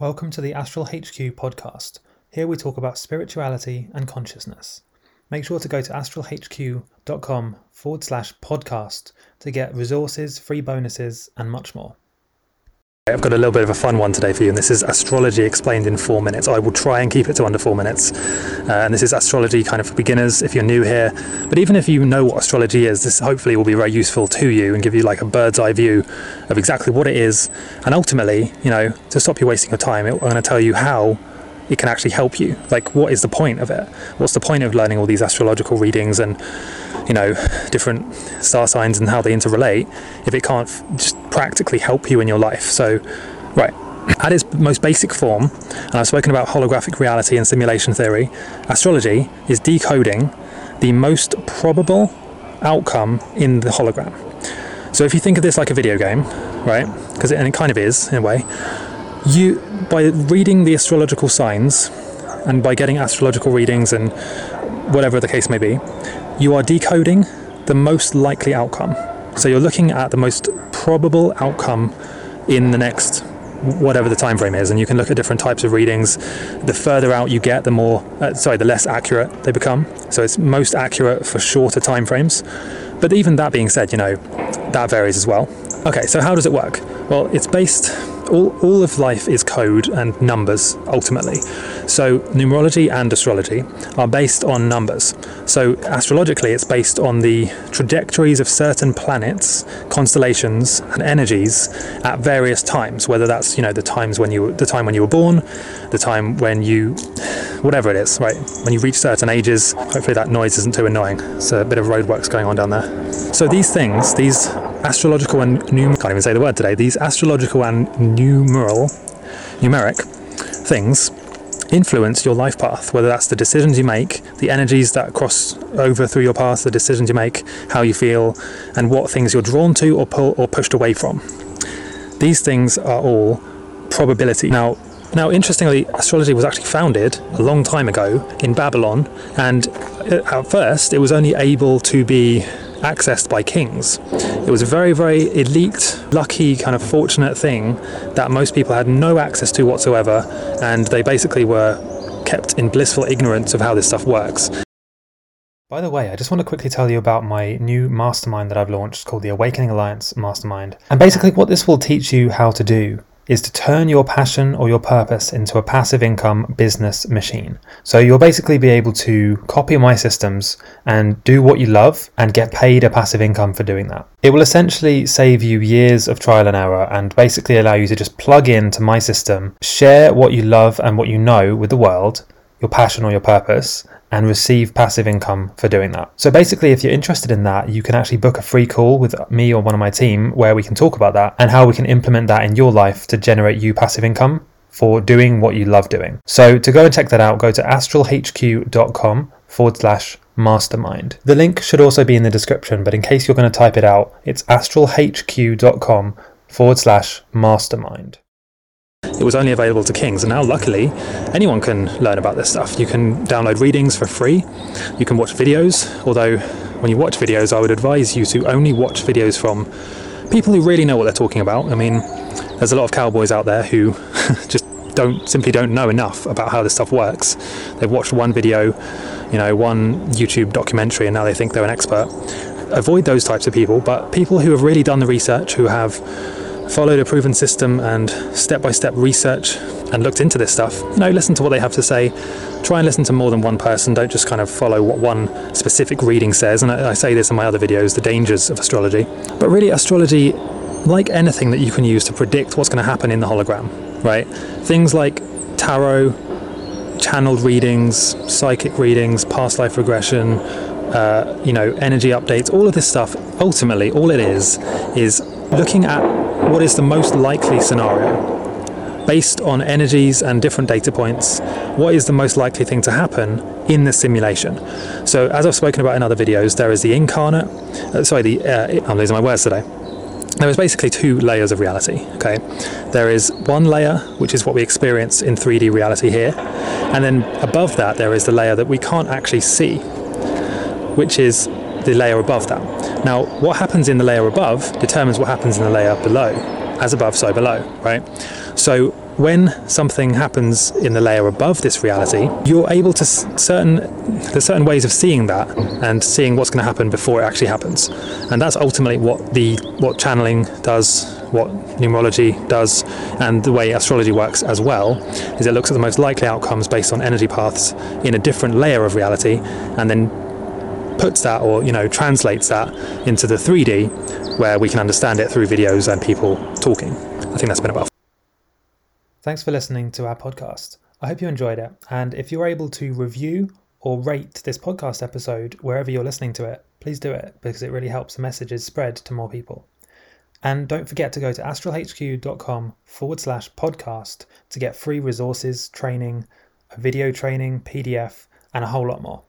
Welcome to the Astral HQ podcast. Here we talk about spirituality and consciousness. Make sure to go to astralhq.com forward slash podcast to get resources, free bonuses, and much more. I've got a little bit of a fun one today for you, and this is astrology explained in four minutes. I will try and keep it to under four minutes. Uh, and this is astrology kind of for beginners if you're new here. But even if you know what astrology is, this hopefully will be very useful to you and give you like a bird's eye view of exactly what it is. And ultimately, you know, to stop you wasting your time, I'm going to tell you how it can actually help you. Like, what is the point of it? What's the point of learning all these astrological readings and you know, different star signs and how they interrelate if it can't f- just practically help you in your life. So, right, at its most basic form, and I've spoken about holographic reality and simulation theory, astrology is decoding the most probable outcome in the hologram. So if you think of this like a video game, right? Because it, it kind of is in a way. You by reading the astrological signs and by getting astrological readings and whatever the case may be, you are decoding the most likely outcome. So you're looking at the most probable outcome in the next whatever the time frame is and you can look at different types of readings. The further out you get the more uh, sorry the less accurate they become. So it's most accurate for shorter time frames. But even that being said you know that varies as well. Okay so how does it work? Well it's based all, all of life is code and numbers ultimately. So numerology and astrology are based on numbers. So astrologically, it's based on the trajectories of certain planets, constellations, and energies at various times. Whether that's you know the times when you the time when you were born, the time when you whatever it is, right? When you reach certain ages. Hopefully that noise isn't too annoying. So a bit of roadworks going on down there. So these things, these astrological and numerical, can't even say the word today, these astrological and numeral, numeric things influence your life path, whether that's the decisions you make, the energies that cross over through your path, the decisions you make, how you feel, and what things you're drawn to or pull or pushed away from. These things are all probability. Now, now, interestingly, astrology was actually founded a long time ago in Babylon, and uh, at first it was only able to be accessed by kings. It was a very, very elite, lucky, kind of fortunate thing that most people had no access to whatsoever, and they basically were kept in blissful ignorance of how this stuff works. By the way, I just want to quickly tell you about my new mastermind that I've launched called the Awakening Alliance Mastermind. And basically, what this will teach you how to do is to turn your passion or your purpose into a passive income business machine. So you'll basically be able to copy my systems and do what you love and get paid a passive income for doing that. It will essentially save you years of trial and error and basically allow you to just plug into my system, share what you love and what you know with the world, your passion or your purpose, and receive passive income for doing that. So basically, if you're interested in that, you can actually book a free call with me or one of my team where we can talk about that and how we can implement that in your life to generate you passive income for doing what you love doing. So to go and check that out, go to astralhq.com forward slash mastermind. The link should also be in the description, but in case you're going to type it out, it's astralhq.com forward slash mastermind it was only available to kings. And now, luckily, anyone can learn about this stuff. You can download readings for free, you can watch videos. Although, when you watch videos, I would advise you to only watch videos from people who really know what they're talking about. I mean, there's a lot of cowboys out there who just don't simply don't know enough about how this stuff works. They've watched one video, you know, one YouTube documentary, and now they think they're an expert. Avoid those types of people, but people who have really done the research, who have followed a proven system and step by step research and looked into this stuff, you know, listen to what they have to say. Try and listen to more than one person. Don't just kind of follow what one specific reading says. And I, I say this in my other videos the dangers of astrology. But really, astrology, like anything that you can use to predict what's going to happen in the hologram, right? Things like tarot, channeled readings, psychic readings, past life regression, uh, you know, energy updates, all of this stuff, ultimately, all it is, is looking at what is the most likely scenario. Based on energies and different data points, what is the most likely thing to happen in the simulation? So, as I've spoken about in other videos, there is the incarnate, uh, sorry, the, uh, I'm losing my words today. There is basically two layers of reality. Okay, there is one layer which is what we experience in 3D reality here, and then above that there is the layer that we can't actually see, which is the layer above that. Now, what happens in the layer above determines what happens in the layer below. As above, so below, right? So when something happens in the layer above this reality, you're able to certain there's certain ways of seeing that and seeing what's going to happen before it actually happens, and that's ultimately what the what channeling does, what numerology does, and the way astrology works as well. Is it looks at the most likely outcomes based on energy paths in a different layer of reality, and then puts that or you know translates that into the 3D where we can understand it through videos and people talking. I think that's been about. Thanks for listening to our podcast. I hope you enjoyed it. And if you're able to review or rate this podcast episode wherever you're listening to it, please do it because it really helps the messages spread to more people. And don't forget to go to astralhq.com forward slash podcast to get free resources, training, a video training, PDF, and a whole lot more.